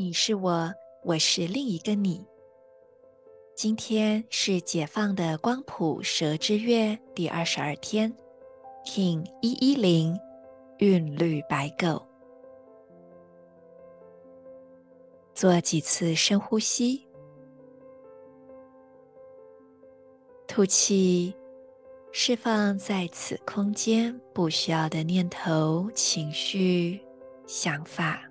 你是我，我是另一个你。今天是解放的光谱蛇之月第二十二天，King 一一零，韵律白狗。做几次深呼吸，吐气，释放在此空间不需要的念头、情绪、想法。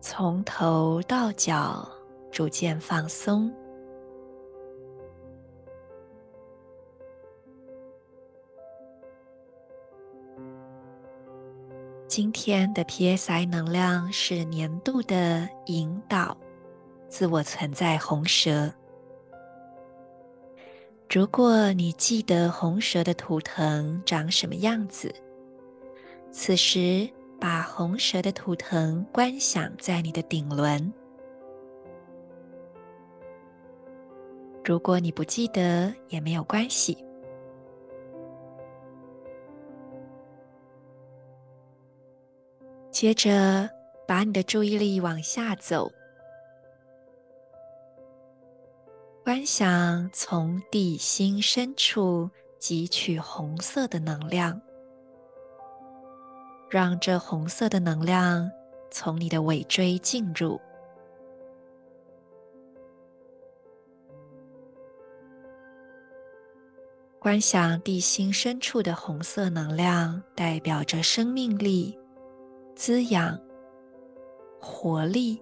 从头到脚逐渐放松。今天的 PSI 能量是年度的引导，自我存在红蛇。如果你记得红蛇的图腾长什么样子，此时，把红蛇的图腾观想在你的顶轮。如果你不记得也没有关系。接着，把你的注意力往下走，观想从地心深处汲取红色的能量。让这红色的能量从你的尾椎进入，观想地心深处的红色能量，代表着生命力、滋养、活力。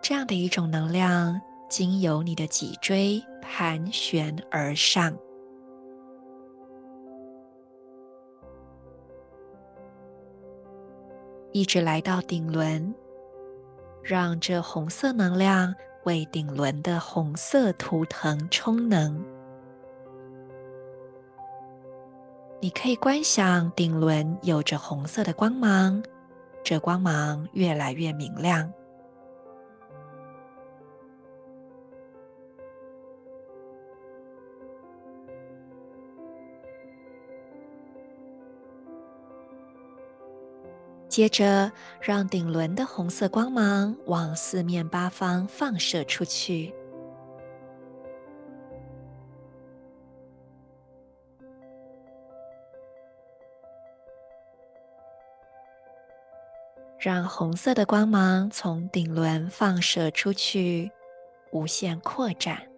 这样的一种能量，经由你的脊椎盘旋而上。一直来到顶轮，让这红色能量为顶轮的红色图腾充能。你可以观想顶轮有着红色的光芒，这光芒越来越明亮。接着，让顶轮的红色光芒往四面八方放射出去，让红色的光芒从顶轮放射出去，无限扩展。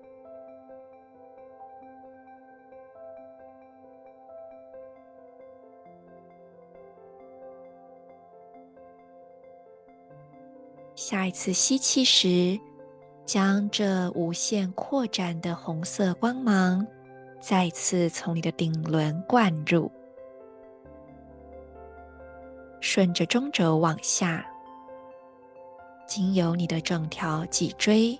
下一次吸气时，将这无限扩展的红色光芒再次从你的顶轮灌入，顺着中轴往下，经由你的整条脊椎，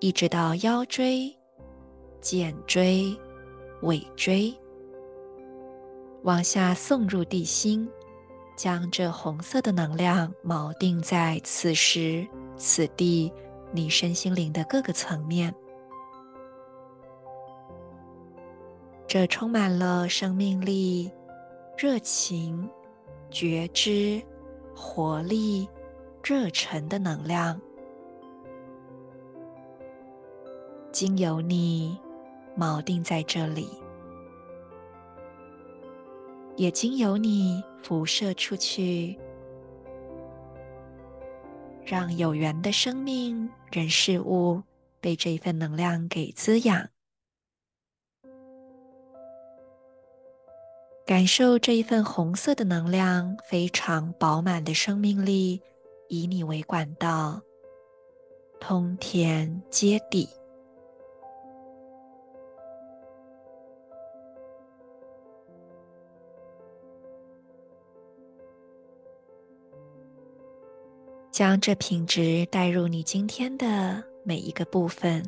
一直到腰椎、肩椎、尾椎，往下送入地心。将这红色的能量锚定在此时此地，你身心灵的各个层面。这充满了生命力、热情、觉知、活力、热忱的能量，经由你锚定在这里。也经由你辐射出去，让有缘的生命、人、事物被这一份能量给滋养。感受这一份红色的能量，非常饱满的生命力，以你为管道，通天接地。将这品质带入你今天的每一个部分，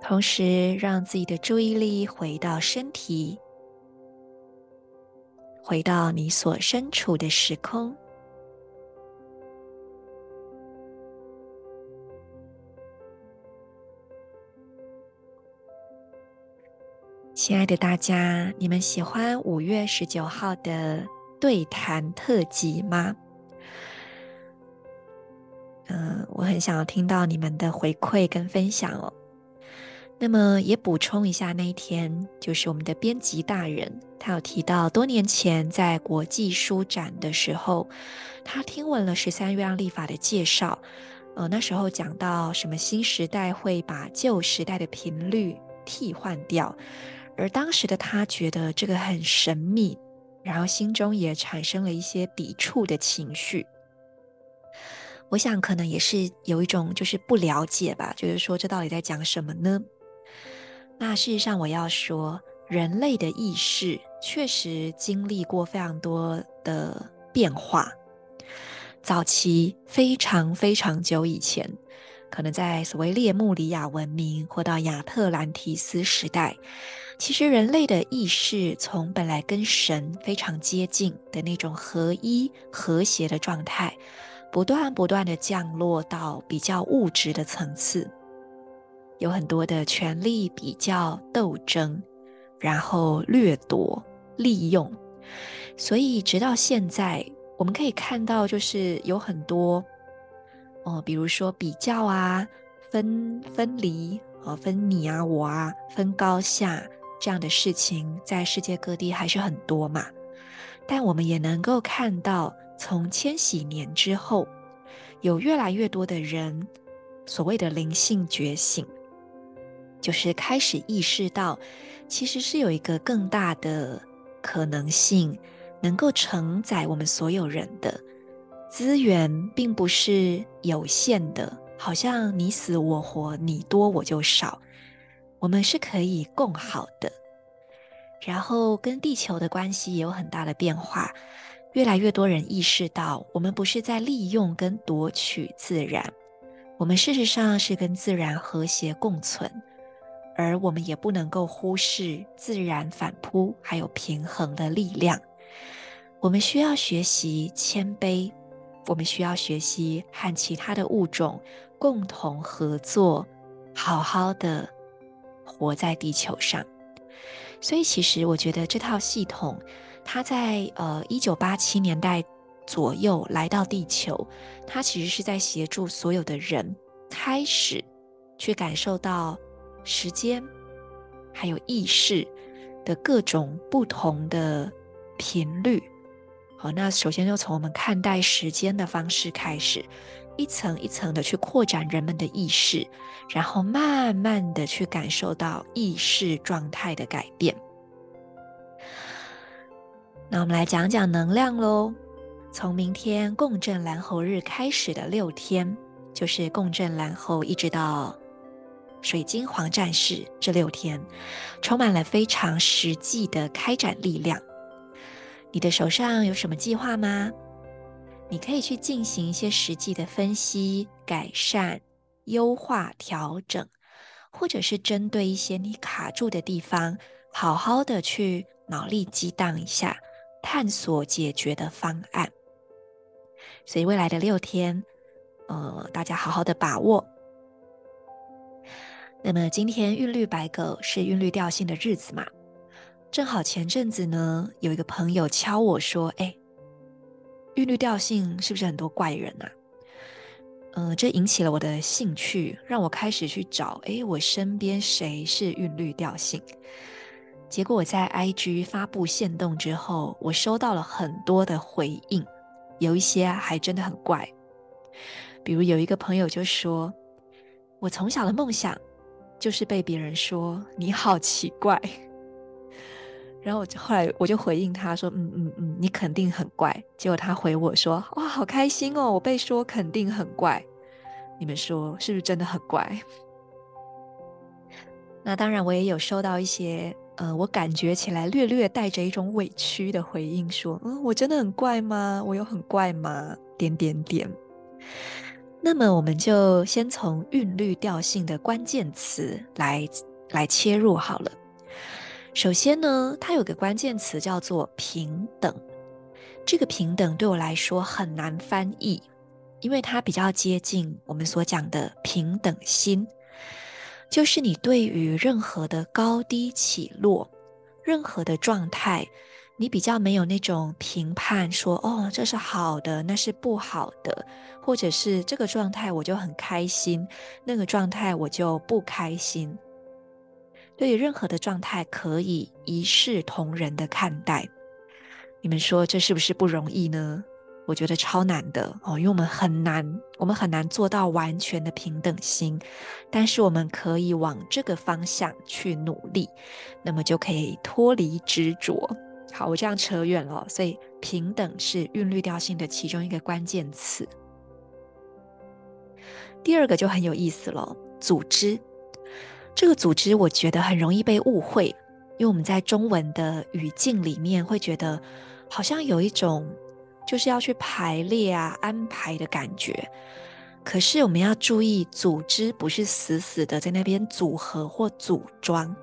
同时让自己的注意力回到身体，回到你所身处的时空。亲爱的大家，你们喜欢五月十九号的对谈特辑吗？嗯、我很想要听到你们的回馈跟分享哦。那么也补充一下，那一天就是我们的编辑大人，他有提到多年前在国际书展的时候，他听闻了十三月亮历法的介绍。呃，那时候讲到什么新时代会把旧时代的频率替换掉。而当时的他觉得这个很神秘，然后心中也产生了一些抵触的情绪。我想可能也是有一种就是不了解吧，就是说这到底在讲什么呢？那事实上我要说，人类的意识确实经历过非常多的变化。早期非常非常久以前，可能在所谓列穆里亚文明或到亚特兰提斯时代。其实人类的意识从本来跟神非常接近的那种合一和谐的状态，不断不断的降落到比较物质的层次，有很多的权力比较斗争，然后掠夺利用，所以直到现在，我们可以看到，就是有很多，哦、比如说比较啊，分分离啊，分你啊我啊，分高下。这样的事情在世界各地还是很多嘛，但我们也能够看到，从千禧年之后，有越来越多的人所谓的灵性觉醒，就是开始意识到，其实是有一个更大的可能性，能够承载我们所有人的资源，并不是有限的，好像你死我活，你多我就少。我们是可以共好的，然后跟地球的关系也有很大的变化。越来越多人意识到，我们不是在利用跟夺取自然，我们事实上是跟自然和谐共存，而我们也不能够忽视自然反扑还有平衡的力量。我们需要学习谦卑，我们需要学习和其他的物种共同合作，好好的。活在地球上，所以其实我觉得这套系统，它在呃一九八七年代左右来到地球，它其实是在协助所有的人开始去感受到时间还有意识的各种不同的频率。好，那首先就从我们看待时间的方式开始。一层一层的去扩展人们的意识，然后慢慢的去感受到意识状态的改变。那我们来讲讲能量喽。从明天共振蓝猴日开始的六天，就是共振蓝猴一直到水晶黄战士这六天，充满了非常实际的开展力量。你的手上有什么计划吗？你可以去进行一些实际的分析、改善、优化、调整，或者是针对一些你卡住的地方，好好的去脑力激荡一下，探索解决的方案。所以未来的六天，呃，大家好好的把握。那么今天韵律白狗是韵律调性的日子嘛？正好前阵子呢，有一个朋友敲我说：“哎。”韵律调性是不是很多怪人啊？嗯、这引起了我的兴趣，让我开始去找，诶，我身边谁是韵律调性？结果我在 IG 发布限动之后，我收到了很多的回应，有一些还真的很怪。比如有一个朋友就说：“我从小的梦想就是被别人说你好奇怪。”然后我就后来我就回应他说：“嗯嗯嗯，你肯定很怪。”结果他回我说：“哇，好开心哦，我被说肯定很怪。”你们说是不是真的很怪？那当然，我也有收到一些，呃，我感觉起来略略带着一种委屈的回应，说：“嗯，我真的很怪吗？我有很怪吗？”点点点。那么，我们就先从韵律调性的关键词来来切入好了。首先呢，它有个关键词叫做平等。这个平等对我来说很难翻译，因为它比较接近我们所讲的平等心。就是你对于任何的高低起落，任何的状态，你比较没有那种评判说，哦，这是好的，那是不好的，或者是这个状态我就很开心，那个状态我就不开心。对于任何的状态，可以一视同仁的看待。你们说这是不是不容易呢？我觉得超难的哦，因为我们很难，我们很难做到完全的平等心，但是我们可以往这个方向去努力，那么就可以脱离执着。好，我这样扯远了，所以平等是韵律调性的其中一个关键词。第二个就很有意思了，组织。这个组织我觉得很容易被误会，因为我们在中文的语境里面会觉得好像有一种。就是要去排列啊、安排的感觉。可是我们要注意，组织不是死死的在那边组合或组装。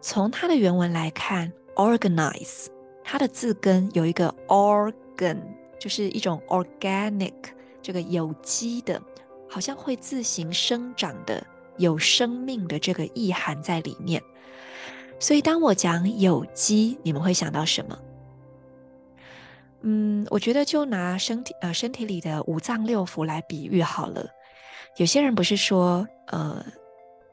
从它的原文来看，organize，它的字根有一个 organ，就是一种 organic，这个有机的，好像会自行生长的、有生命的这个意涵在里面。所以当我讲有机，你们会想到什么？嗯，我觉得就拿身体呃身体里的五脏六腑来比喻好了。有些人不是说，呃，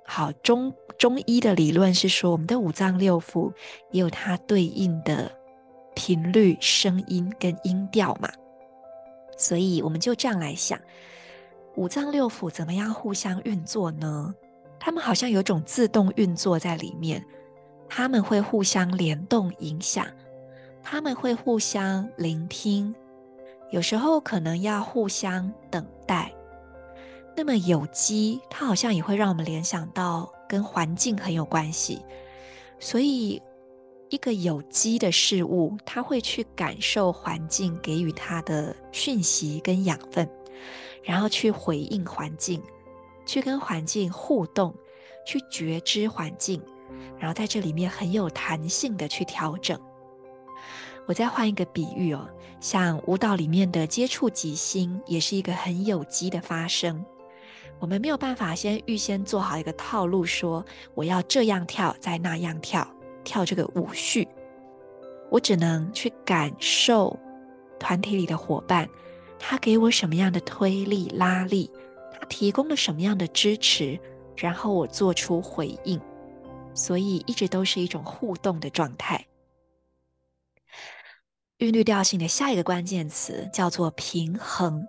好中中医的理论是说，我们的五脏六腑也有它对应的频率、声音跟音调嘛。所以我们就这样来想，五脏六腑怎么样互相运作呢？他们好像有种自动运作在里面，他们会互相联动影响。他们会互相聆听，有时候可能要互相等待。那么有机，它好像也会让我们联想到跟环境很有关系。所以，一个有机的事物，它会去感受环境给予它的讯息跟养分，然后去回应环境，去跟环境互动，去觉知环境，然后在这里面很有弹性的去调整。我再换一个比喻哦，像舞蹈里面的接触即兴，也是一个很有机的发生。我们没有办法先预先做好一个套路，说我要这样跳，再那样跳，跳这个舞序。我只能去感受团体里的伙伴，他给我什么样的推力拉力，他提供了什么样的支持，然后我做出回应。所以一直都是一种互动的状态。韵律调性的下一个关键词叫做平衡，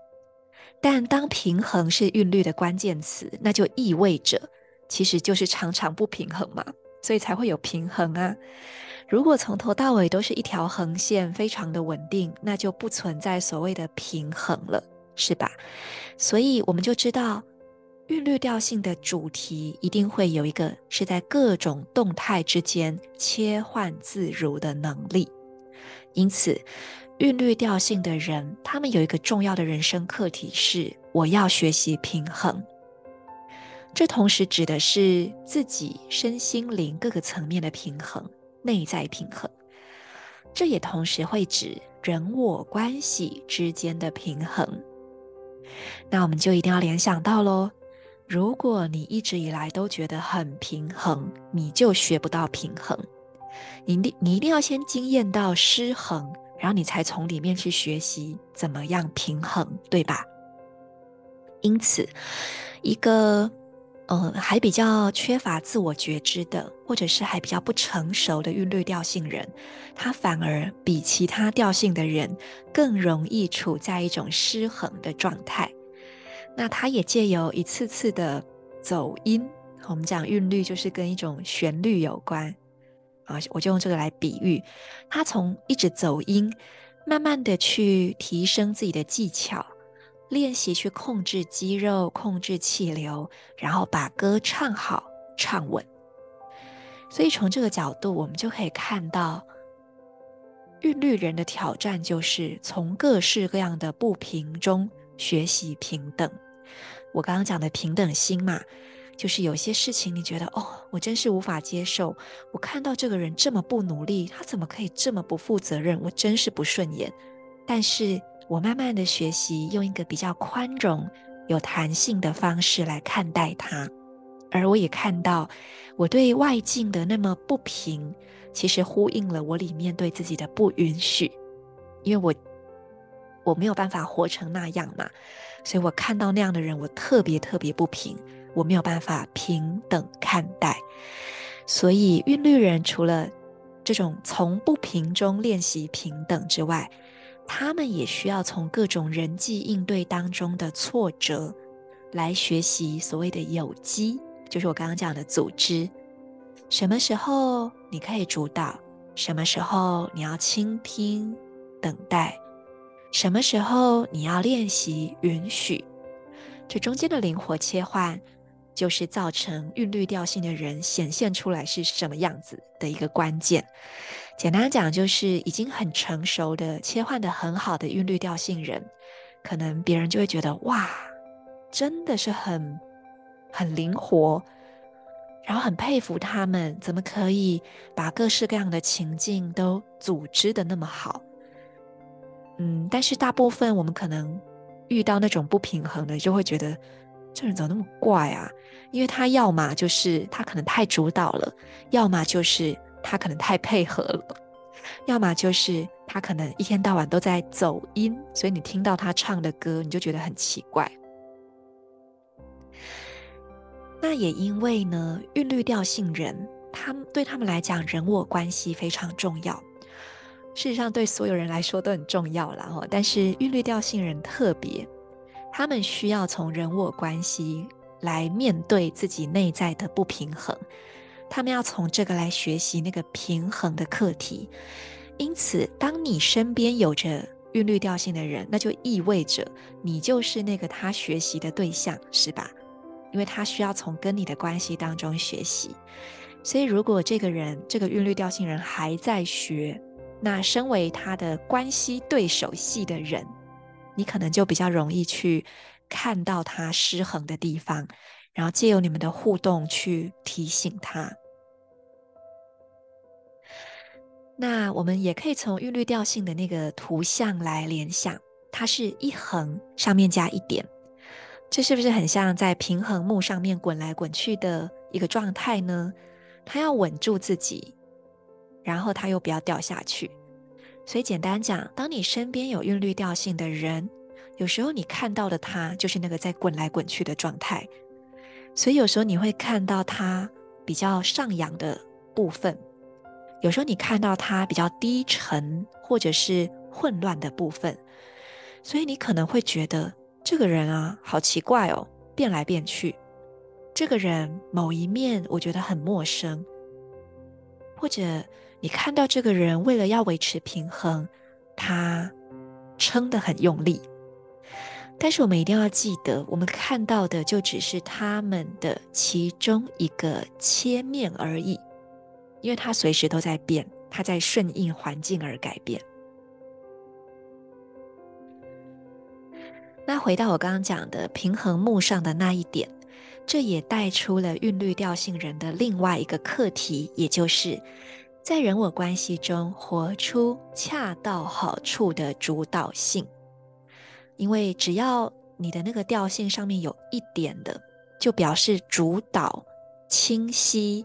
但当平衡是韵律的关键词，那就意味着其实就是常常不平衡嘛，所以才会有平衡啊。如果从头到尾都是一条横线，非常的稳定，那就不存在所谓的平衡了，是吧？所以我们就知道，韵律调性的主题一定会有一个是在各种动态之间切换自如的能力。因此，韵律调性的人，他们有一个重要的人生课题是：我要学习平衡。这同时指的是自己身心灵各个层面的平衡，内在平衡。这也同时会指人我关系之间的平衡。那我们就一定要联想到喽：如果你一直以来都觉得很平衡，你就学不到平衡。你你一定要先经验到失衡，然后你才从里面去学习怎么样平衡，对吧？因此，一个呃还比较缺乏自我觉知的，或者是还比较不成熟的韵律调性人，他反而比其他调性的人更容易处在一种失衡的状态。那他也借由一次次的走音，我们讲韵律就是跟一种旋律有关啊，我就用这个来比喻，他从一直走音，慢慢的去提升自己的技巧，练习去控制肌肉、控制气流，然后把歌唱好、唱稳。所以从这个角度，我们就可以看到，韵律人的挑战就是从各式各样的不平中学习平等。我刚刚讲的平等心嘛，就是有些事情你觉得哦，我真是无法接受。我看到这个人这么不努力，他怎么可以这么不负责任？我真是不顺眼。但是我慢慢的学习，用一个比较宽容、有弹性的方式来看待它。而我也看到，我对外境的那么不平，其实呼应了我里面对自己的不允许，因为我我没有办法活成那样嘛。所以我看到那样的人，我特别特别不平，我没有办法平等看待。所以韵律人除了这种从不平中练习平等之外，他们也需要从各种人际应对当中的挫折来学习所谓的有机，就是我刚刚讲的组织。什么时候你可以主导？什么时候你要倾听、等待？什么时候你要练习允许？这中间的灵活切换，就是造成韵律调性的人显现出来是什么样子的一个关键。简单讲，就是已经很成熟的切换得很好的韵律调性人，可能别人就会觉得哇，真的是很很灵活，然后很佩服他们，怎么可以把各式各样的情境都组织的那么好。嗯，但是大部分我们可能遇到那种不平衡的，就会觉得这人怎么那么怪啊？因为他要么就是他可能太主导了，要么就是他可能太配合了，要么就是他可能一天到晚都在走音，所以你听到他唱的歌，你就觉得很奇怪。那也因为呢，韵律调性人，他们对他们来讲，人我关系非常重要。事实上，对所有人来说都很重要了哈。但是韵律调性人特别，他们需要从人我关系来面对自己内在的不平衡，他们要从这个来学习那个平衡的课题。因此，当你身边有着韵律调性的人，那就意味着你就是那个他学习的对象，是吧？因为他需要从跟你的关系当中学习。所以，如果这个人，这个韵律调性人还在学，那身为他的关系对手戏的人，你可能就比较容易去看到他失衡的地方，然后借由你们的互动去提醒他。那我们也可以从韵律调性的那个图像来联想，它是一横上面加一点，这是不是很像在平衡木上面滚来滚去的一个状态呢？他要稳住自己。然后他又不要掉下去，所以简单讲，当你身边有韵律调性的人，有时候你看到的他就是那个在滚来滚去的状态，所以有时候你会看到他比较上扬的部分，有时候你看到他比较低沉或者是混乱的部分，所以你可能会觉得这个人啊，好奇怪哦，变来变去，这个人某一面我觉得很陌生，或者。你看到这个人为了要维持平衡，他撑得很用力。但是我们一定要记得，我们看到的就只是他们的其中一个切面而已，因为它随时都在变，它在顺应环境而改变。那回到我刚刚讲的平衡木上的那一点，这也带出了韵律调性人的另外一个课题，也就是。在人我关系中，活出恰到好处的主导性，因为只要你的那个调性上面有一点的，就表示主导、清晰、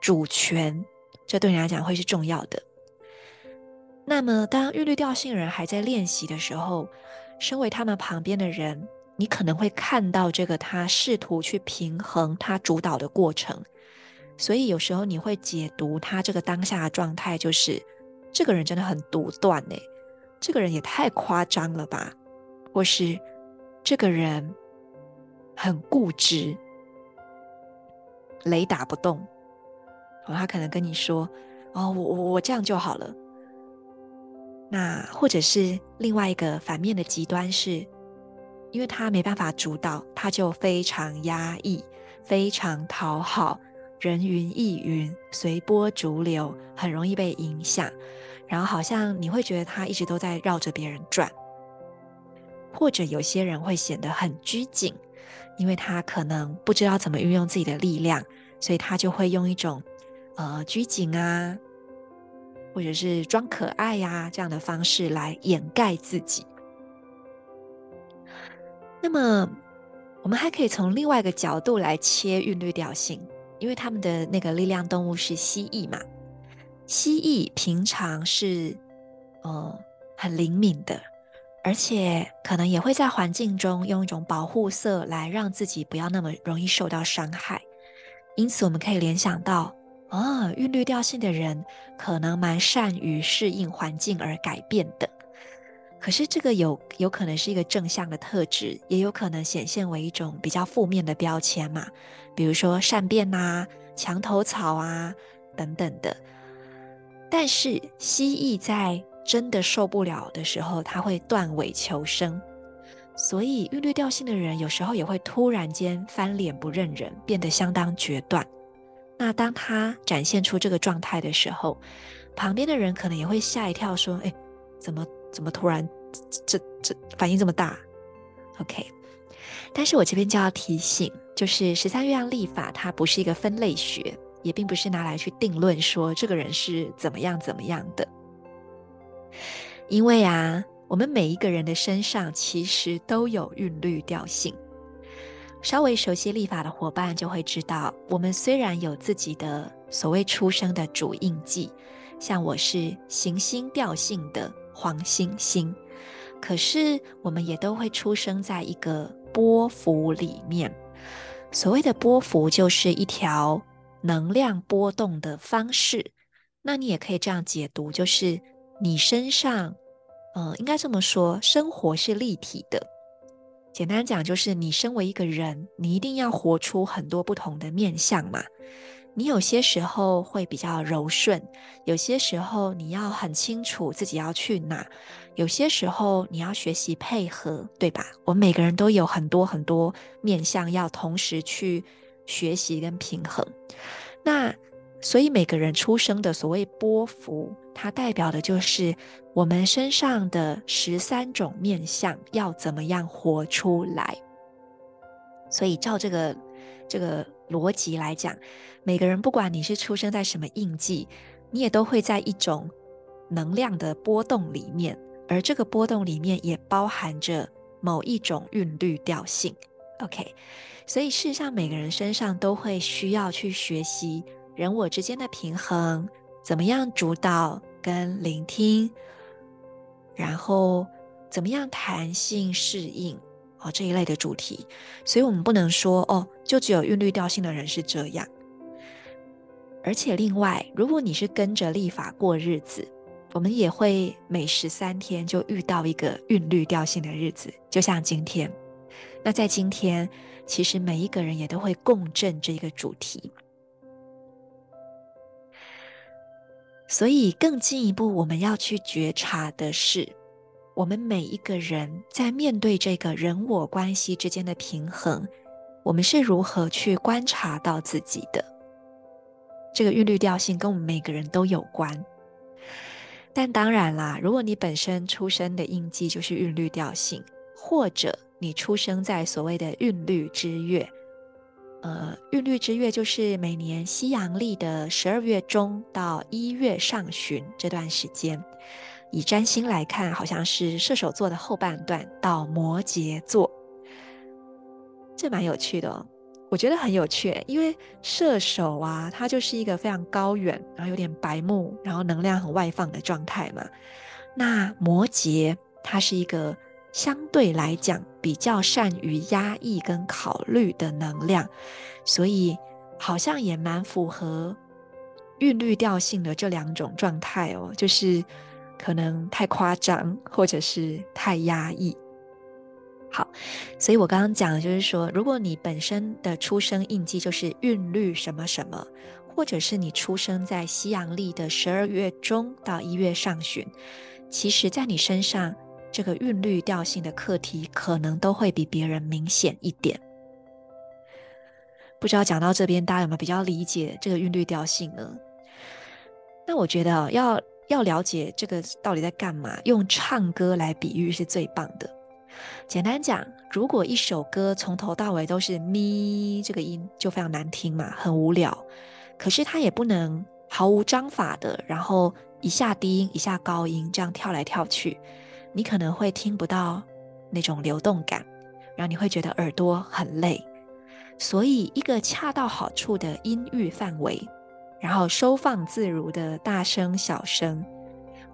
主权，这对你来讲会是重要的。那么，当韵律调性人还在练习的时候，身为他们旁边的人，你可能会看到这个他试图去平衡他主导的过程。所以有时候你会解读他这个当下的状态，就是这个人真的很独断呢，这个人也太夸张了吧，或是这个人很固执，雷打不动。哦，他可能跟你说：“哦，我我我这样就好了。”那或者是另外一个反面的极端是，因为他没办法主导，他就非常压抑，非常讨好，人云亦云，随波逐流，很容易被影响。然后好像你会觉得他一直都在绕着别人转，或者有些人会显得很拘谨，因为他可能不知道怎么运用自己的力量，所以他就会用一种呃拘谨啊。或者是装可爱呀、这样的方式来掩盖自己。那么，我们还可以从另外一个角度来切韵律调性，因为他们的那个力量动物是蜥蜴嘛。蜥蜴平常是，呃，很灵敏的，而且可能也会在环境中用一种保护色来让自己不要那么容易受到伤害。因此，我们可以联想到。啊，韵律调性的人可能蛮善于适应环境而改变的，可是这个有有可能是一个正向的特质，也有可能显现为一种比较负面的标签嘛，比如说善变啊、墙头草啊等等的。但是蜥蜴在真的受不了的时候，它会断尾求生，所以韵律调性的人有时候也会突然间翻脸不认人，变得相当决断。那当他展现出这个状态的时候，旁边的人可能也会吓一跳，说：“哎，怎么怎么突然这这，这反应这么大？”OK，但是我这边就要提醒，就是十三月亮历法它不是一个分类学，也并不是拿来去定论说这个人是怎么样怎么样的，因为啊，我们每一个人的身上其实都有韵律调性。稍微熟悉历法的伙伴就会知道，我们虽然有自己的所谓出生的主印记，像我是行星调性的黄星星，可是我们也都会出生在一个波幅里面。所谓的波幅就是一条能量波动的方式。那你也可以这样解读，就是你身上，嗯、呃，应该这么说，生活是立体的。简单讲，就是你身为一个人，你一定要活出很多不同的面相嘛。你有些时候会比较柔顺，有些时候你要很清楚自己要去哪，有些时候你要学习配合，对吧？我们每个人都有很多很多面相要同时去学习跟平衡。那所以每个人出生的所谓波幅，它代表的就是我们身上的十三种面相要怎么样活出来。所以照这个这个逻辑来讲，每个人不管你是出生在什么印记，你也都会在一种能量的波动里面，而这个波动里面也包含着某一种韵律调性。OK，所以事实上每个人身上都会需要去学习。人我之间的平衡，怎么样主导跟聆听，然后怎么样弹性适应哦，这一类的主题，所以我们不能说哦，就只有韵律调性的人是这样。而且另外，如果你是跟着历法过日子，我们也会每十三天就遇到一个韵律调性的日子，就像今天。那在今天，其实每一个人也都会共振这个主题。所以，更进一步，我们要去觉察的是，我们每一个人在面对这个人我关系之间的平衡，我们是如何去观察到自己的。这个韵律调性跟我们每个人都有关。但当然啦，如果你本身出生的印记就是韵律调性，或者你出生在所谓的韵律之月。呃，韵律之月就是每年西洋历的十二月中到一月上旬这段时间，以占星来看，好像是射手座的后半段到摩羯座，这蛮有趣的哦。我觉得很有趣，因为射手啊，它就是一个非常高远，然后有点白目，然后能量很外放的状态嘛。那摩羯，它是一个。相对来讲，比较善于压抑跟考虑的能量，所以好像也蛮符合韵律调性的这两种状态哦，就是可能太夸张，或者是太压抑。好，所以我刚刚讲的就是说，如果你本身的出生印记就是韵律什么什么，或者是你出生在西洋历的十二月中到一月上旬，其实在你身上这个韵律调性的课题，可能都会比别人明显一点。不知道讲到这边，大家有没有比较理解这个韵律调性呢？那我觉得要要了解这个到底在干嘛，用唱歌来比喻是最棒的。简单讲，如果一首歌从头到尾都是咪这个音，就非常难听嘛，很无聊。可是它也不能毫无章法的，然后一下低音一下高音这样跳来跳去，你可能会听不到那种流动感，然后你会觉得耳朵很累。所以一个恰到好处的音域范围，然后收放自如的大声小声，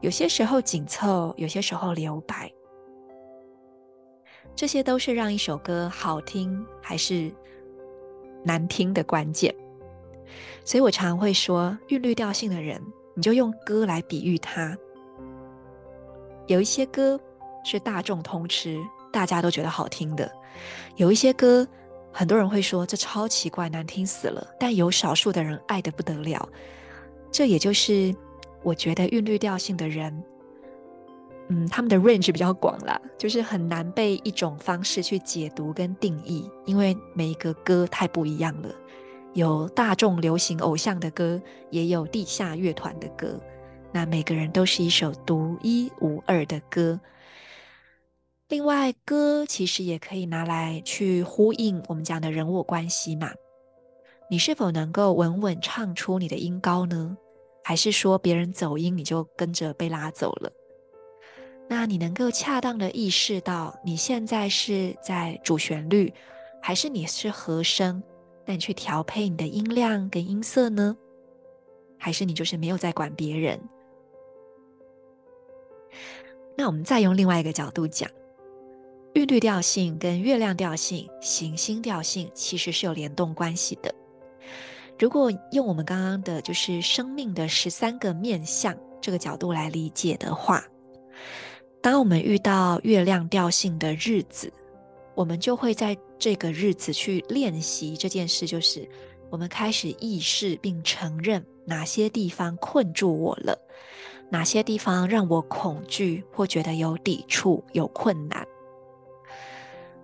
有些时候紧凑，有些时候留白。这些都是让一首歌好听还是难听的关键，所以我常会说，韵律调性的人，你就用歌来比喻他。有一些歌是大众通吃，大家都觉得好听的；有一些歌，很多人会说这超奇怪，难听死了。但有少数的人爱得不得了，这也就是我觉得韵律调性的人。嗯，他们的 range 比较广啦，就是很难被一种方式去解读跟定义，因为每一个歌太不一样了。有大众流行偶像的歌，也有地下乐团的歌，那每个人都是一首独一无二的歌。另外，歌其实也可以拿来去呼应我们讲的人我关系嘛。你是否能够稳稳唱出你的音高呢？还是说别人走音你就跟着被拉走了？那你能够恰当的意识到你现在是在主旋律，还是你是和声？那你去调配你的音量跟音色呢？还是你就是没有在管别人？那我们再用另外一个角度讲，韵律调性跟月亮调性、行星调性其实是有联动关系的。如果用我们刚刚的就是生命的十三个面向这个角度来理解的话。当我们遇到月亮调性的日子，我们就会在这个日子去练习这件事，就是我们开始意识并承认哪些地方困住我了，哪些地方让我恐惧或觉得有抵触、有困难。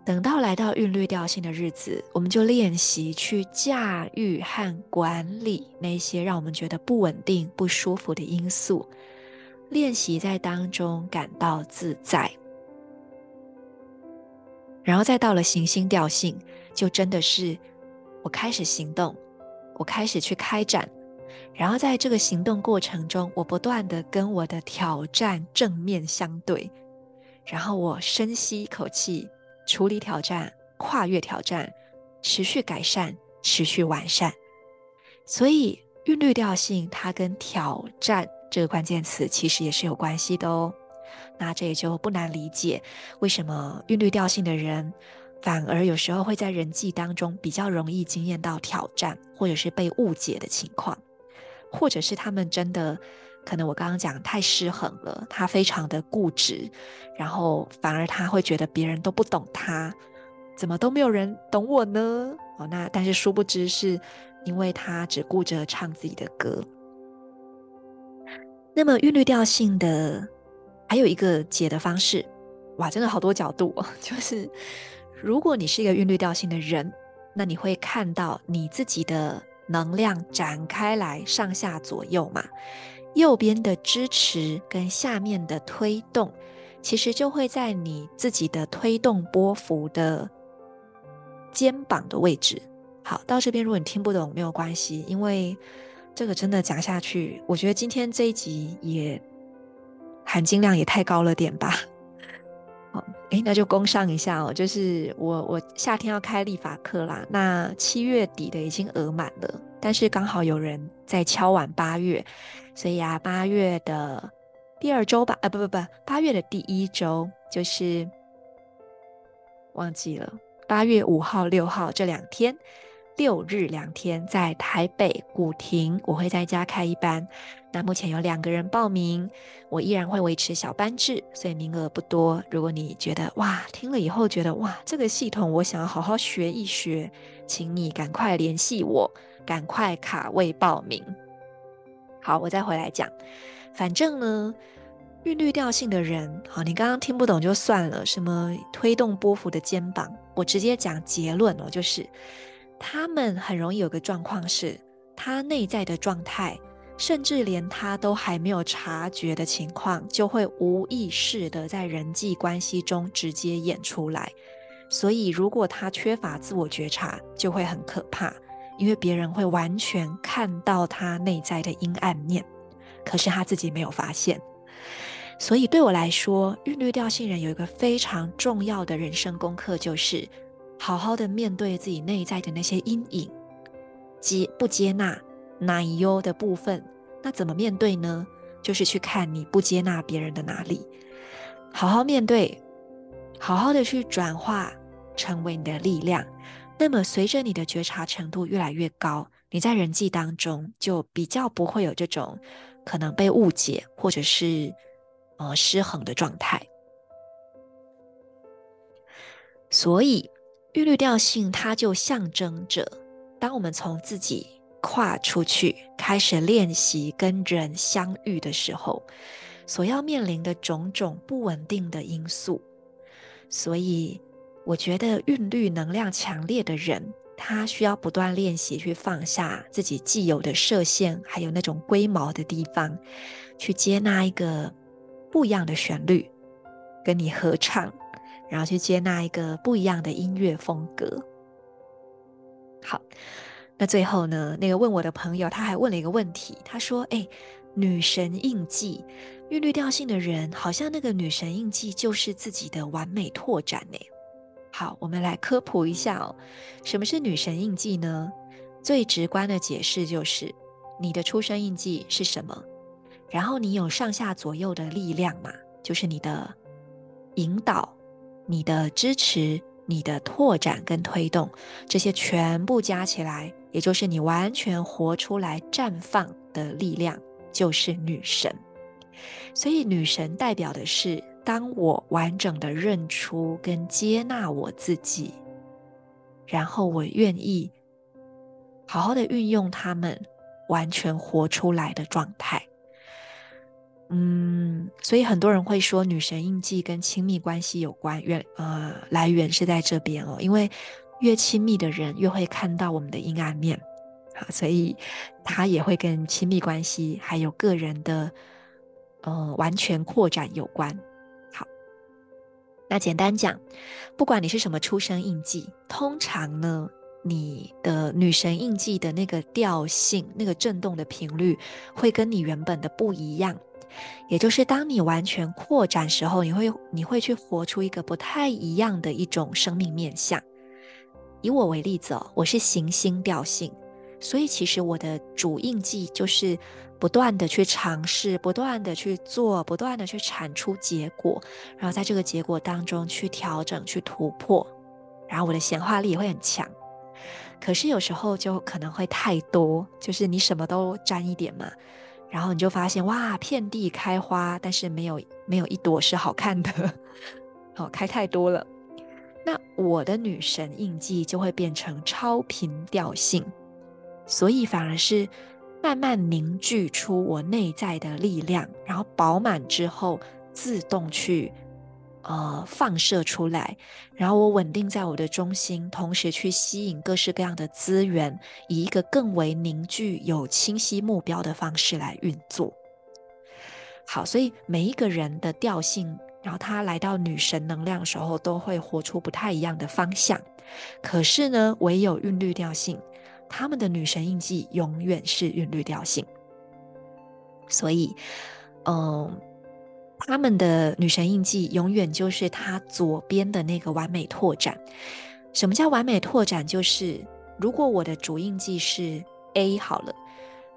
等到来到韵律调性的日子，我们就练习去驾驭和管理那些让我们觉得不稳定、不舒服的因素。练习在当中感到自在，然后再到了行星调性，就真的是我开始行动，我开始去开展，然后在这个行动过程中，我不断的跟我的挑战正面相对，然后我深吸一口气，处理挑战，跨越挑战，持续改善，持续完善。所以韵律调性它跟挑战。这个关键词其实也是有关系的哦，那这也就不难理解，为什么韵律调性的人反而有时候会在人际当中比较容易经验到挑战，或者是被误解的情况，或者是他们真的可能我刚刚讲太失衡了，他非常的固执，然后反而他会觉得别人都不懂他，怎么都没有人懂我呢？哦，那但是殊不知是因为他只顾着唱自己的歌。那么韵律调性的还有一个解的方式，哇，真的好多角度哦。就是如果你是一个韵律调性的人，那你会看到你自己的能量展开来，上下左右嘛。右边的支持跟下面的推动，其实就会在你自己的推动波幅的肩膀的位置。好，到这边如果你听不懂没有关系，因为。这个真的讲下去，我觉得今天这一集也含金量也太高了点吧。哎，那就工上一下哦，就是我我夏天要开立法课啦，那七月底的已经额满了，但是刚好有人在敲晚八月，所以啊，八月的第二周吧，啊不不不，八月的第一周就是忘记了，八月五号六号这两天。六日两天，在台北古亭，我会在家开一班。那目前有两个人报名，我依然会维持小班制，所以名额不多。如果你觉得哇，听了以后觉得哇，这个系统我想要好好学一学，请你赶快联系我，赶快卡位报名。好，我再回来讲。反正呢，韵律调性的人，好，你刚刚听不懂就算了。什么推动波幅的肩膀，我直接讲结论哦，就是他们很容易有个状况是，他内在的状态，甚至连他都还没有察觉的情况，就会无意识的在人际关系中直接演出来。所以，如果他缺乏自我觉察，就会很可怕。因为别人会完全看到他内在的阴暗面，可是他自己没有发现。所以对我来说，韵律调性人有一个非常重要的人生功课，就是好好的面对自己内在的那些阴影，接不接纳奶油的部分。那怎么面对呢？就是去看你不接纳别人的哪里，好好面对，好好的去转化，成为你的力量。那么，随着你的觉察程度越来越高，你在人际当中就比较不会有这种可能被误解或者是呃失衡的状态。所以，韵律调性它就象征着，当我们从自己跨出去，开始练习跟人相遇的时候，所要面临的种种不稳定的因素。所以。我觉得韵律能量强烈的人，他需要不断练习去放下自己既有的设限，还有那种龟毛的地方，去接纳一个不一样的旋律，跟你合唱，然后去接纳一个不一样的音乐风格。好，那最后呢，那个问我的朋友他还问了一个问题，他说：“哎，女神印记，韵律调性的人，好像那个女神印记就是自己的完美拓展呢。”好，我们来科普一下哦，什么是女神印记呢？最直观的解释就是你的出生印记是什么，然后你有上下左右的力量嘛，就是你的引导、你的支持、你的拓展跟推动，这些全部加起来，也就是你完全活出来绽放的力量，就是女神。所以女神代表的是。当我完整的认出跟接纳我自己，然后我愿意好好的运用他们，完全活出来的状态。嗯，所以很多人会说女神印记跟亲密关系有关，源呃来源是在这边哦，因为越亲密的人越会看到我们的阴暗面，好，所以他也会跟亲密关系还有个人的呃完全扩展有关。好那简单讲，不管你是什么出生印记，通常呢，你的女神印记的那个调性、那个震动的频率，会跟你原本的不一样。也就是当你完全扩展时候，你会你会去活出一个不太一样的一种生命面相。以我为例子哦，我是行星调性，所以其实我的主印记就是。不断的去尝试，不断的去做，不断的去产出结果，然后在这个结果当中去调整、去突破，然后我的显化力也会很强。可是有时候就可能会太多，就是你什么都沾一点嘛，然后你就发现哇，遍地开花，但是没有没有一朵是好看的，哦，开太多了。那我的女神印记就会变成超频调性，所以反而是。慢慢凝聚出我内在的力量，然后饱满之后自动去呃放射出来，然后我稳定在我的中心，同时去吸引各式各样的资源，以一个更为凝聚、有清晰目标的方式来运作。好，所以每一个人的调性，然后他来到女神能量的时候，都会活出不太一样的方向。可是呢，唯有韵律调性。他们的女神印记永远是韵律调性，所以，嗯，他们的女神印记永远就是他左边的那个完美拓展。什么叫完美拓展？就是如果我的主印记是 A 好了，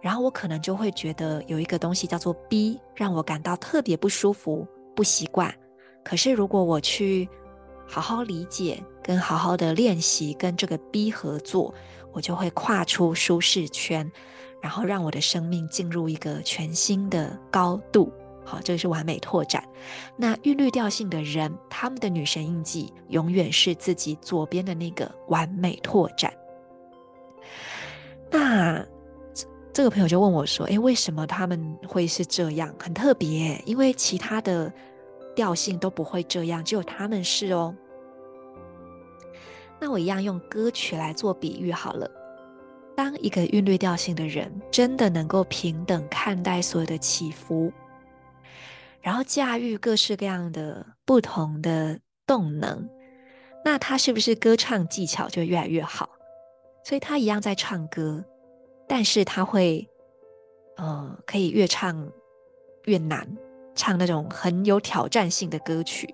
然后我可能就会觉得有一个东西叫做 B，让我感到特别不舒服、不习惯。可是如果我去好好理解，跟好好的练习跟这个 B 合作。我就会跨出舒适圈，然后让我的生命进入一个全新的高度。好，这个是完美拓展。那韵律调性的人，他们的女神印记永远是自己左边的那个完美拓展。那这这个朋友就问我说：“诶，为什么他们会是这样？很特别，因为其他的调性都不会这样，只有他们是哦。”那我一样用歌曲来做比喻好了。当一个韵律调性的人真的能够平等看待所有的起伏，然后驾驭各式各样的不同的动能，那他是不是歌唱技巧就越来越好？所以他一样在唱歌，但是他会，呃，可以越唱越难，唱那种很有挑战性的歌曲。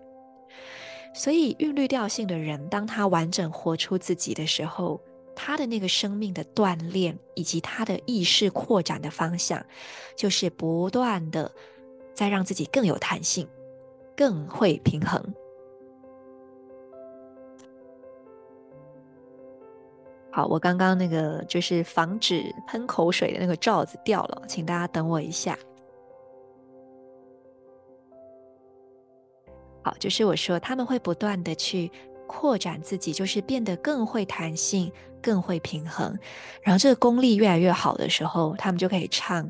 所以韵律调性的人，当他完整活出自己的时候，他的那个生命的锻炼，以及他的意识扩展的方向，就是不断的再让自己更有弹性，更会平衡。好，我刚刚那个就是防止喷口水的那个罩子掉了，请大家等我一下。好，就是我说他们会不断的去扩展自己，就是变得更会弹性，更会平衡。然后这个功力越来越好的时候，他们就可以唱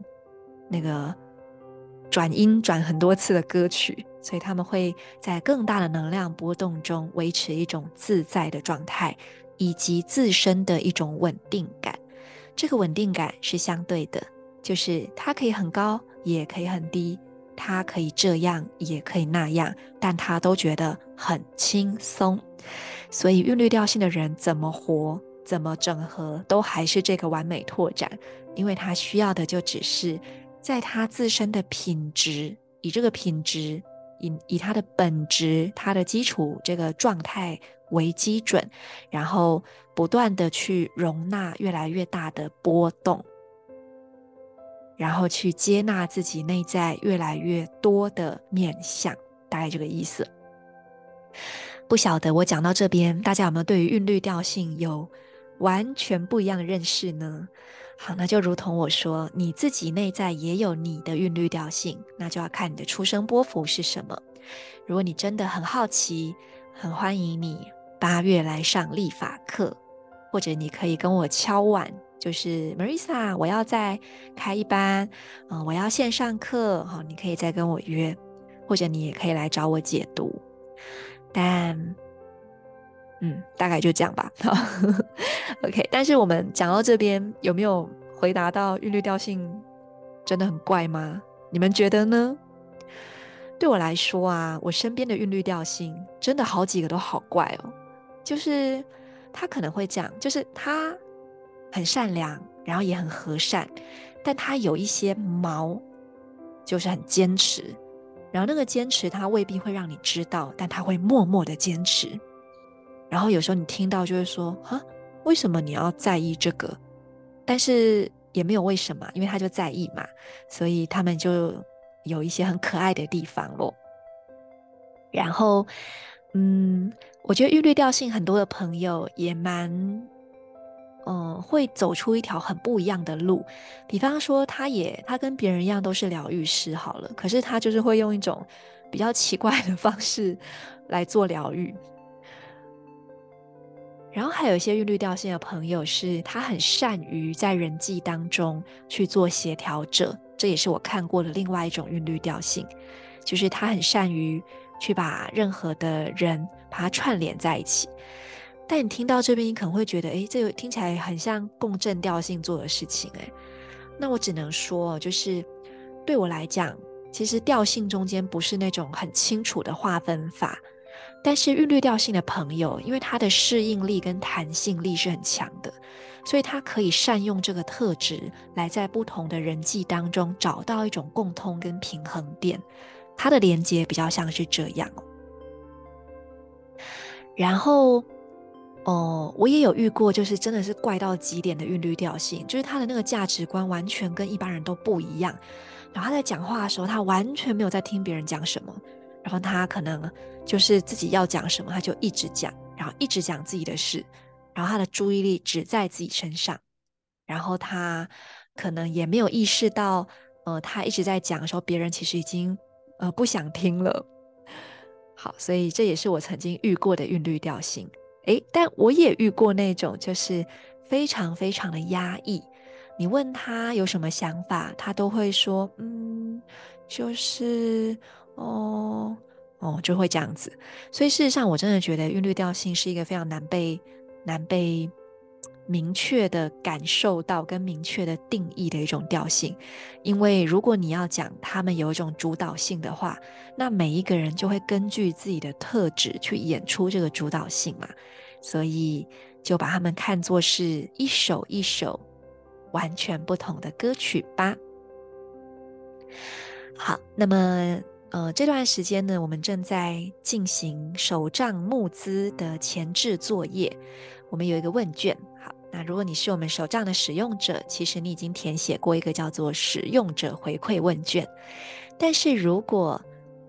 那个转音转很多次的歌曲，所以他们会在更大的能量波动中维持一种自在的状态。以及自身的一种稳定感，这个稳定感是相对的，就是它可以很高，也可以很低，它可以这样，也可以那样，但他都觉得很轻松。所以韵律调性的人怎么活，怎么整合，都还是这个完美拓展，因为他需要的就只是在他自身的品质，以这个品质，以以他的本质，他的基础这个状态。为基准，然后不断的去容纳越来越大的波动，然后去接纳自己内在越来越多的面向，大概这个意思。不晓得我讲到这边，大家有没有对于韵律调性有完全不一样的认识呢？好，那就如同我说，你自己内在也有你的韵律调性，那就要看你的出生波幅是什么。如果你真的很好奇，很欢迎你。八月来上立法课，或者你可以跟我敲碗，就是 Marissa，我要再开一班，嗯，我要线上课，好，你可以再跟我约，或者你也可以来找我解读。但，嗯，大概就这样吧。OK。但是我们讲到这边，有没有回答到韵律调性真的很怪吗？你们觉得呢？对我来说啊，我身边的韵律调性真的好几个都好怪哦。就是他可能会这样，就是他很善良，然后也很和善，但他有一些毛，就是很坚持。然后那个坚持，他未必会让你知道，但他会默默的坚持。然后有时候你听到就会说：“哈，为什么你要在意这个？”但是也没有为什么，因为他就在意嘛，所以他们就有一些很可爱的地方咯。然后，嗯。我觉得玉律调性很多的朋友也蛮，嗯、会走出一条很不一样的路。比方说，他也他跟别人一样都是疗愈师好了，可是他就是会用一种比较奇怪的方式来做疗愈。然后还有一些韵律调性的朋友是，他很善于在人际当中去做协调者，这也是我看过的另外一种韵律调性，就是他很善于。去把任何的人把它串联在一起，但你听到这边，你可能会觉得，诶，这个听起来很像共振调性做的事情，诶，那我只能说，就是对我来讲，其实调性中间不是那种很清楚的划分法，但是韵律调性的朋友，因为他的适应力跟弹性力是很强的，所以他可以善用这个特质，来在不同的人际当中找到一种共通跟平衡点。它的连接比较像是这样，然后，哦，我也有遇过，就是真的是怪到极点的韵律调性，就是他的那个价值观完全跟一般人都不一样。然后他在讲话的时候，他完全没有在听别人讲什么，然后他可能就是自己要讲什么，他就一直讲，然后一直讲自己的事，然后他的注意力只在自己身上，然后他可能也没有意识到，呃，他一直在讲的时候，别人其实已经呃不想听了。好，所以这也是我曾经遇过的韵律调性。诶，但我也遇过那种就是非常非常的压抑。你问他有什么想法，他都会说，嗯，就是哦哦，就会这样子。所以事实上，我真的觉得韵律调性是一个非常难被难被明确的感受到跟明确的定义的一种调性。因为如果你要讲他们有一种主导性的话，那每一个人就会根据自己的特质去演出这个主导性嘛。所以就把他们看作是一首一首。完全不同的歌曲吧。好，那么呃，这段时间呢，我们正在进行手账募资的前置作业。我们有一个问卷，好，那如果你是我们手账的使用者，其实你已经填写过一个叫做使用者回馈问卷。但是如果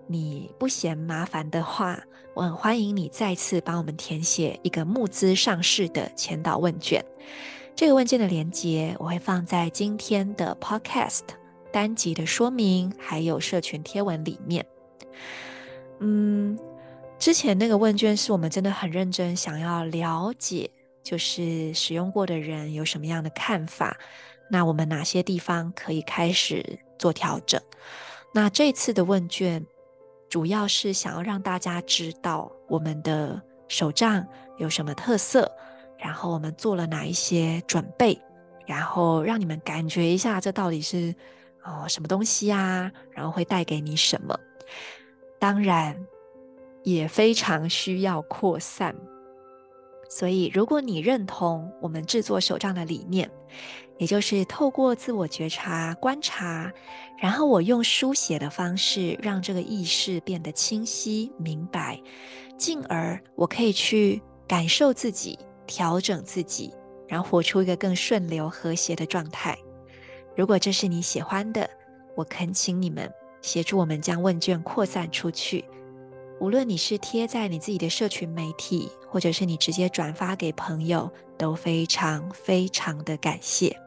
你不嫌麻烦的话，我很欢迎你再次帮我们填写一个募资上市的前导问卷。这个问卷的连接我会放在今天的 Podcast 单集的说明，还有社群贴文里面。嗯，之前那个问卷是我们真的很认真想要了解，就是使用过的人有什么样的看法，那我们哪些地方可以开始做调整？那这次的问卷主要是想要让大家知道我们的手账有什么特色。然后我们做了哪一些准备？然后让你们感觉一下，这到底是哦什么东西啊？然后会带给你什么？当然，也非常需要扩散。所以，如果你认同我们制作手账的理念，也就是透过自我觉察、观察，然后我用书写的方式，让这个意识变得清晰明白，进而我可以去感受自己。调整自己，然后活出一个更顺流和谐的状态。如果这是你喜欢的，我恳请你们协助我们将问卷扩散出去。无论你是贴在你自己的社群媒体，或者是你直接转发给朋友，都非常非常的感谢。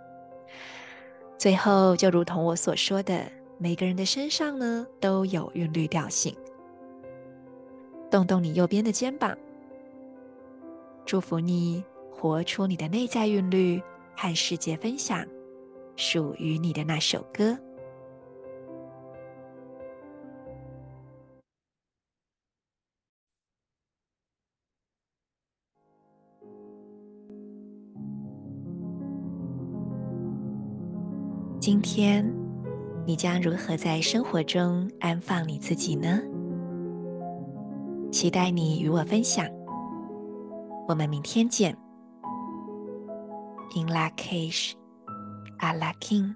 最后，就如同我所说的，每个人的身上呢都有韵律调性。动动你右边的肩膀。祝福你活出你的内在韵律，和世界分享属于你的那首歌。今天你将如何在生活中安放你自己呢？期待你与我分享。我们明天见。In Lak'ech, Ala Alakim.